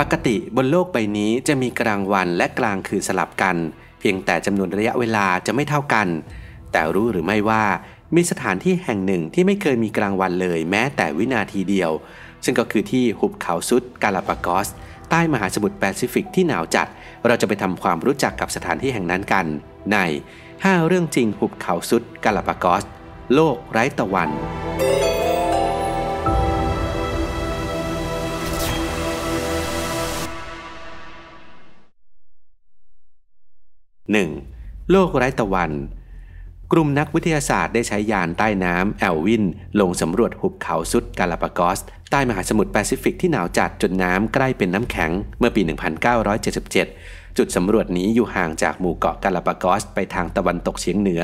ปกติบนโลกใบนี้จะมีกลางวันและกลางคืนสลับกัน เพียงแต่จำนวนระยะเวลาจะไม่เท่ากัน แต่รู้หรือไม่ว่า มีสถานที่แห่งหนึ่งที่ไม่เคยมีกลางวันเลยแม้แต่วินาทีเดียว ซึ่งก็คือที่หุบเขาซุดกาลาปากอส ใต้มหาสมุทรแปซิฟิกที่หนาวจัด เราจะไปทำความรู้จักกับสถานที่แห่งนั้นกัน ใน 5 เรื่องจริงหุบเขาซุดกาลาปากอส โลกไร้ตะวัน 1. โลกไร้ตะวัน กลุ่มนักวิทยาศาสตร์ได้ใช้ยานใต้น้ำแอลวิน ลงสำรวจหุบเขาทรุดกาลาปากอส ใต้มหาสมุทรแปซิฟิกที่หนาวจัดจนน้ำใกล้เป็นน้ำแข็งเมื่อปี 1977 จุดสำรวจนี้อยู่ห่างจากหมู่เกาะกาลาปากอสไปทางตะวันตกเฉียงเหนือ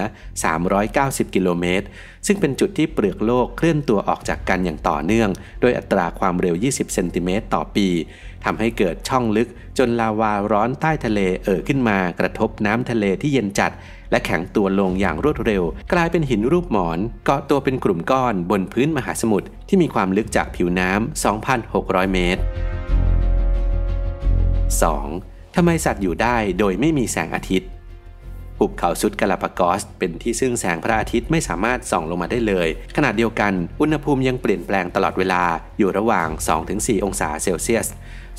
390 กิโลเมตร ซึ่งเป็นจุดที่เปลือกโลกเคลื่อนตัวออกจากกันอย่างต่อเนื่อง โดยอัตราความเร็ว 20 เซนติเมตรต่อปี ทำให้เกิดช่องลึกจนลาวาร้อนใต้ทะเลเอ่อขึ้นมากระทบน้ำทะเลที่เย็นจัด และแข็งตัวลงอย่างรวดเร็ว กลายเป็นหินรูปหมอนเกาะตัวเป็นกลุ่มก้อนบนพื้นมหาสมุทรที่มีความลึกจากผิวน้ำ 2,600 เมตร 2. ทำไมสัตว์อยู่ได้โดยไม่มีแสงอาทิตย์หุบเขาสุดกาลาปากอส เป็นที่ซึ่งแสงพระอาทิตย์ไม่สามารถส่องลงมาได้เลย ขณะเดียวกัน อุณหภูมิยังเปลี่ยนแปลงตลอดเวลาอยู่ระหว่าง 2-4 องศาเซลเซียส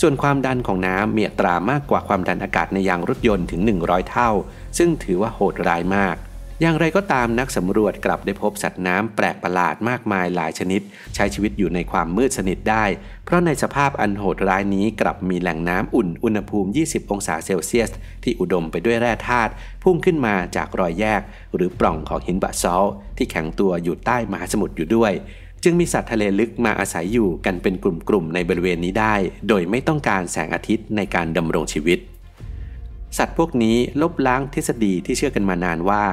ส่วนความดันของน้ำมีอัตรามากกว่าความดันอากาศในยางรถยนต์ถึง 100 เท่า ซึ่งถือว่าโหดร้ายมาก อย่างไรก็ตามนักสำรวจกลับได้พบสัตว์น้ำแปลกประหลาดมากมายหลายชนิด ใช้ชีวิตอยู่ในความมืดสนิทได้ เพราะในสภาพอันโหดร้ายนี้กลับมีแหล่งน้ำอุ่นอุณหภูมิ 20 องศาเซลเซียส ที่อุดมไปด้วยแร่ธาตุพุ่งขึ้นมาจากรอยแยก หรือปล่องของหินบะซอลที่แข็งตัวอยู่ใต้มหาสมุทรอยู่ด้วย จึงมีสัตว์ทะเลลึกมาอาศัยอยู่กันเป็นกลุ่มๆในบริเวณนี้ได้ โดยไม่ต้องการแสงอาทิตย์ในการดำรงชีวิต สัตว์พวกนี้ลบล้างทฤษฎีที่เชื่อกันมานานว่า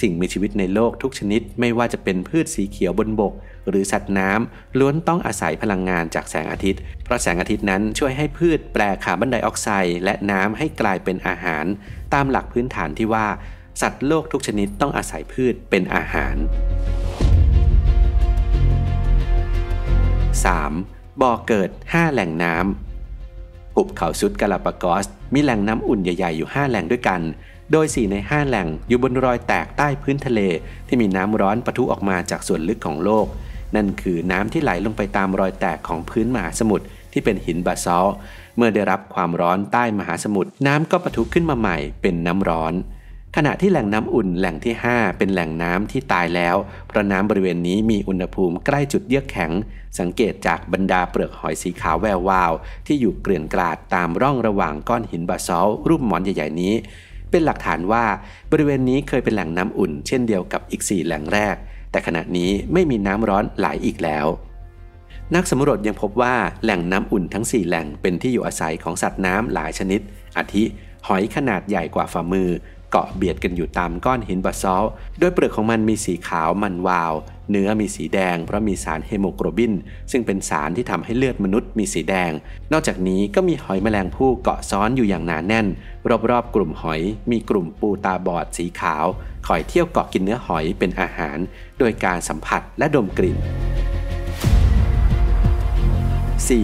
สิ่งมีชีวิตในโลกทุกชนิดไม่ว่าจะเป็นพืชสีเขียวบนบก หรือสัตว์น้ำล้วนต้องอาศัยพลังงานจากแสงอาทิตย์ เพราะแสงอาทิตย์นั้นช่วยให้พืชแปลคาร์บอนไดออกไซด์และน้ำให้กลายเป็นอาหาร ตามหลักพื้นฐานที่ว่า สัตว์โลกทุกชนิดต้องอาศัยพืชเป็นอาหาร 3. บ่อเกิด 5 แหล่งน้ำ หุบเขาซุดกาลาปากอส มีแหล่งน้ำอุ่นใหญ่ๆอยู่ 5 แหล่งด้วยกัน โดย 4 ใน 5 แหล่งอยู่บนรอยแตกใต้พื้นทะเล ที่มีน้ำร้อนปะทุออกมาจากส่วนลึกของโลก นั่นคือน้ำที่ไหลลงไปตามรอยแตกของพื้นมหาสมุทรที่เป็นหินบาซอลเมื่อได้รับความร้อนใต้มหาสมุทรน้ำก็ปะทุขึ้นมาใหม่เป็นน้ำร้อน ขณะที่แหล่งน้ำอุ่นแหล่งที่ 5 เป็นแหล่งน้ำที่ตายแล้ว เพราะน้ำบริเวณนี้มีอุณหภูมิใกล้จุดเยือกแข็ง สังเกตจากบรรดาเปลือกหอยสีขาวแวววาว ที่อยู่เกลื่อนกลาดตามร่องระหว่างก้อนหินบาซอลรูปหมอนใหญ่ๆนี้ เป็นหลักฐานว่าบริเวณนี้เคยเป็นแหล่งน้ำอุ่น เช่นเดียวกับอีก 4 แหล่งแรก แต่ขณะนี้ไม่มีน้ำร้อนไหลอีกแล้วนักสำรวจยังพบว่าแหล่งน้ำอุ่นทั้ง 4 แหล่งเป็นที่อยู่อาศัยของสัตว์น้ำหลายชนิด อาทิ หอยขนาดใหญ่กว่าฝ่ามือ เกาะเบียดกันอยู่ตามก้อนหินบาซอลโดยเปลือกของมันมีสีขาวมันวาว เนื้อมีสีแดง เพราะมีสารเฮโมโกลบิน ซึ่งเป็นสารที่ทำให้เลือดมนุษย์มีสีแดง นอกจากนี้ก็มีหอยแมลงภู่เกาะซ้อนอยู่อย่างหนาแน่น รอบๆกลุ่มหอย มีกลุ่มปูตาบอดสีขาวคอยเที่ยวเกาะกินเนื้อหอยเป็นอาหาร โดยการสัมผัสและดมกลิ่น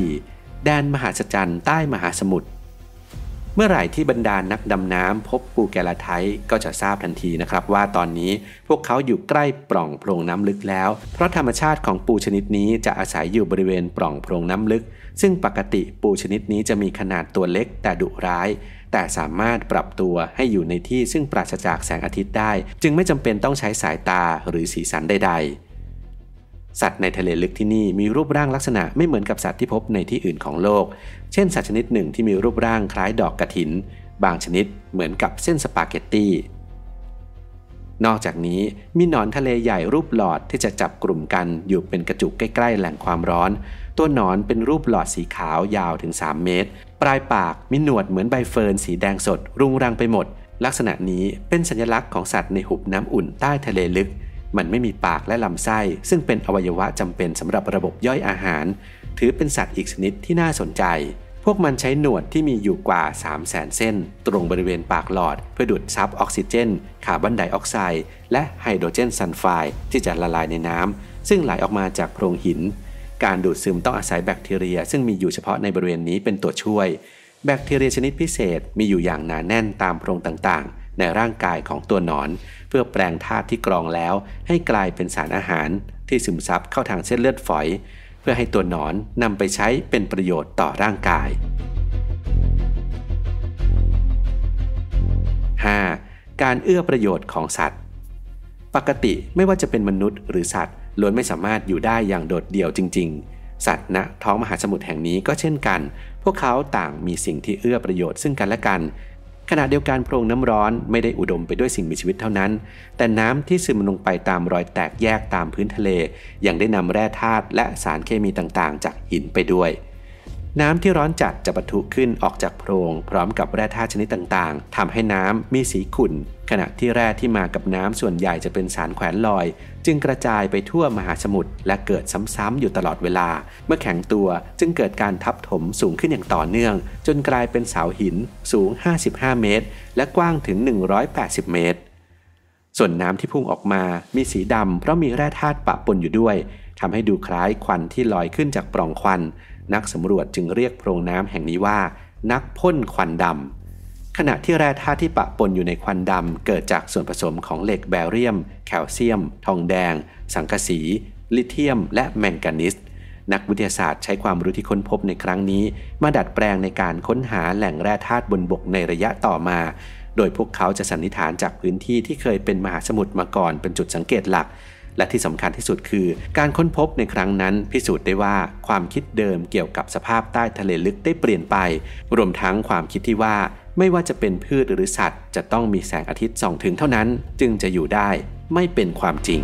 4. แดนมหาสจรรย์ใต้มหาสมุทร เมื่อไหร่ที่บรรดานักดำน้ำพบปูแกลาไทก็จะทราบทันทีนะครับว่าตอนนี้พวกเขาอยู่ใกล้ปล่องโพรงน้ำลึกแล้ว เพราะธรรมชาติของปูชนิดนี้จะอาศัยอยู่บริเวณปล่องโพรงน้ำลึก ซึ่งปกติปูชนิดนี้จะมีขนาดตัวเล็กแต่ดุร้าย แต่สามารถปรับตัวให้อยู่ในที่ซึ่งปราศจากแสงอาทิตย์ได้ จึงไม่จำเป็นต้องใช้สายตาหรือสีสันใดๆ สัตว์ในทะเลลึกที่นี่มีรูปร่างลักษณะไม่เหมือนกับสัตว์ที่พบในที่อื่นของโลก เช่น สัตว์ชนิดหนึ่งที่มีรูปร่างคล้ายดอกกระถิน บางชนิดเหมือนกับเส้นสปาเกตตี้ นอกจากนี้มีหนอนทะเลใหญ่รูปหลอดที่จะจับกลุ่มกันอยู่เป็นกระจุกใกล้ๆแหล่งความร้อน ตัวหนอนเป็นรูปหลอดสีขาวยาวถึง 3 เมตร ปลายปากมีหนวดเหมือนใบเฟิร์นสีแดงสด รุงรังไปหมด ลักษณะนี้เป็นสัญลักษณ์ของสัตว์ในหุบน้ำอุ่นใต้ทะเลลึก มันไม่มีปากและลำไส้ ซึ่งเป็นอวัยวะจำเป็นสำหรับระบบย่อยอาหาร ถือเป็นสัตว์อีกชนิดที่น่าสนใจ พวกมันใช้หนวดที่มีอยู่กว่า 3 0 0แสนเส้น ตรงบริเวณปากหลอด เพื่อดูดซับออกซิเจน คาร์บอนไดออกไซด์และไฮโดรเจนซัลไฟด์ที่จะละลายในน้ำซึ่งไหลออกมาจากโพรงหิน การดูดซึมต้องอาศัยแบคทีเรีย ซึ่งมีอยู่เฉพาะในบริเวณนี้เป็นตัวช่วย แบคทีเรียชนิดพิเศษมีอยู่อย่างหนาแน่นตามโพรงต่างๆ ในร่างกายของตัวหนอน เพื่อแปลงธาตุที่กรองแล้ว ให้กลายเป็นสารอาหารที่ซึมซับเข้าทางเส้นเลือดฝอย เพื่อให้ตัวหนอนนำไปใช้เป็นประโยชน์ต่อร่างกาย 5. การเอื้อประโยชน์ของสัตว์ ปกติไม่ว่าจะเป็นมนุษย์หรือสัตว์ล้วนไม่สามารถอยู่ได้อย่างโดดเดี่ยวจริง ๆ สัตว์ณท้องมหาสมุทรแห่งนี้ก็เช่นกัน พวกเขาต่างมีสิ่งที่เอื้อประโยชน์ซึ่งกันและกัน ขณะเดียวกันโพรงน้ำร้อนไม่ได้อุดมไปด้วยสิ่งมีชีวิตเท่านั้น แต่น้ำที่ซึมลงไปตามรอยแตกแยกตามพื้นทะเล ยังได้นำแร่ธาตุและสารเคมีต่างๆ จากหินไปด้วย น้ำที่ร้อนจัดจะปะทุขึ้นออกจากโพรงพร้อมกับแร่ธาตุชนิดต่างๆทำให้น้ำมีสีขุ่น ขณะที่แร่ที่มากับน้ำส่วนใหญ่จะเป็นสารแขวนลอย จึงกระจายไปทั่วมหาสมุทรและเกิดซ้ำๆอยู่ตลอดเวลา เมื่อแข็งตัวจึงเกิดการทับถมสูงขึ้นอย่างต่อเนื่อง จนกลายเป็นเสาหินสูง 55 เมตร และกว้างถึง 180 เมตร ส่วนน้ำที่พุ่งออกมามีสีดำเพราะมีแร่ธาตุปะปนอยู่ด้วยทำให้ดูคล้ายควันที่ลอยขึ้นจากปล่องควัน นักสำรวจจึงเรียกโพรงน้ำแห่งนี้ว่า นักพ่นควันดำ ขณะที่แร่ธาตุที่ปะปนอยู่ในควันดำ เกิดจากส่วนผสมของเหล็กแบเรียม แคลเซียม ทองแดง สังกะสี ลิเธียม และแมงกานิสนักวิทยาศาสตร์ใช้ความรู้ที่ค้นพบในครั้งนี้ มาดัดแปลงในการค้นหาแหล่งแร่ธาตุบนบกในระยะต่อมา โดยพวกเขาจะสันนิษฐานจากพื้นที่ที่เคยเป็นมหาสมุทรมาก่อนเป็นจุดสังเกตหลัก และที่สำคัญที่สุดคือ การค้นพบในครั้งนั้นพิสูจน์ได้ว่าความคิดเดิมเกี่ยวกับสภาพใต้ทะเลลึกได้เปลี่ยนไป รวมทั้งความคิดที่ว่าไม่ว่าจะเป็นพืชหรือสัตว์ จะต้องมีแสงอาทิตย์ส่องถึงเท่านั้น จึงจะอยู่ได้ไม่เป็นความจริง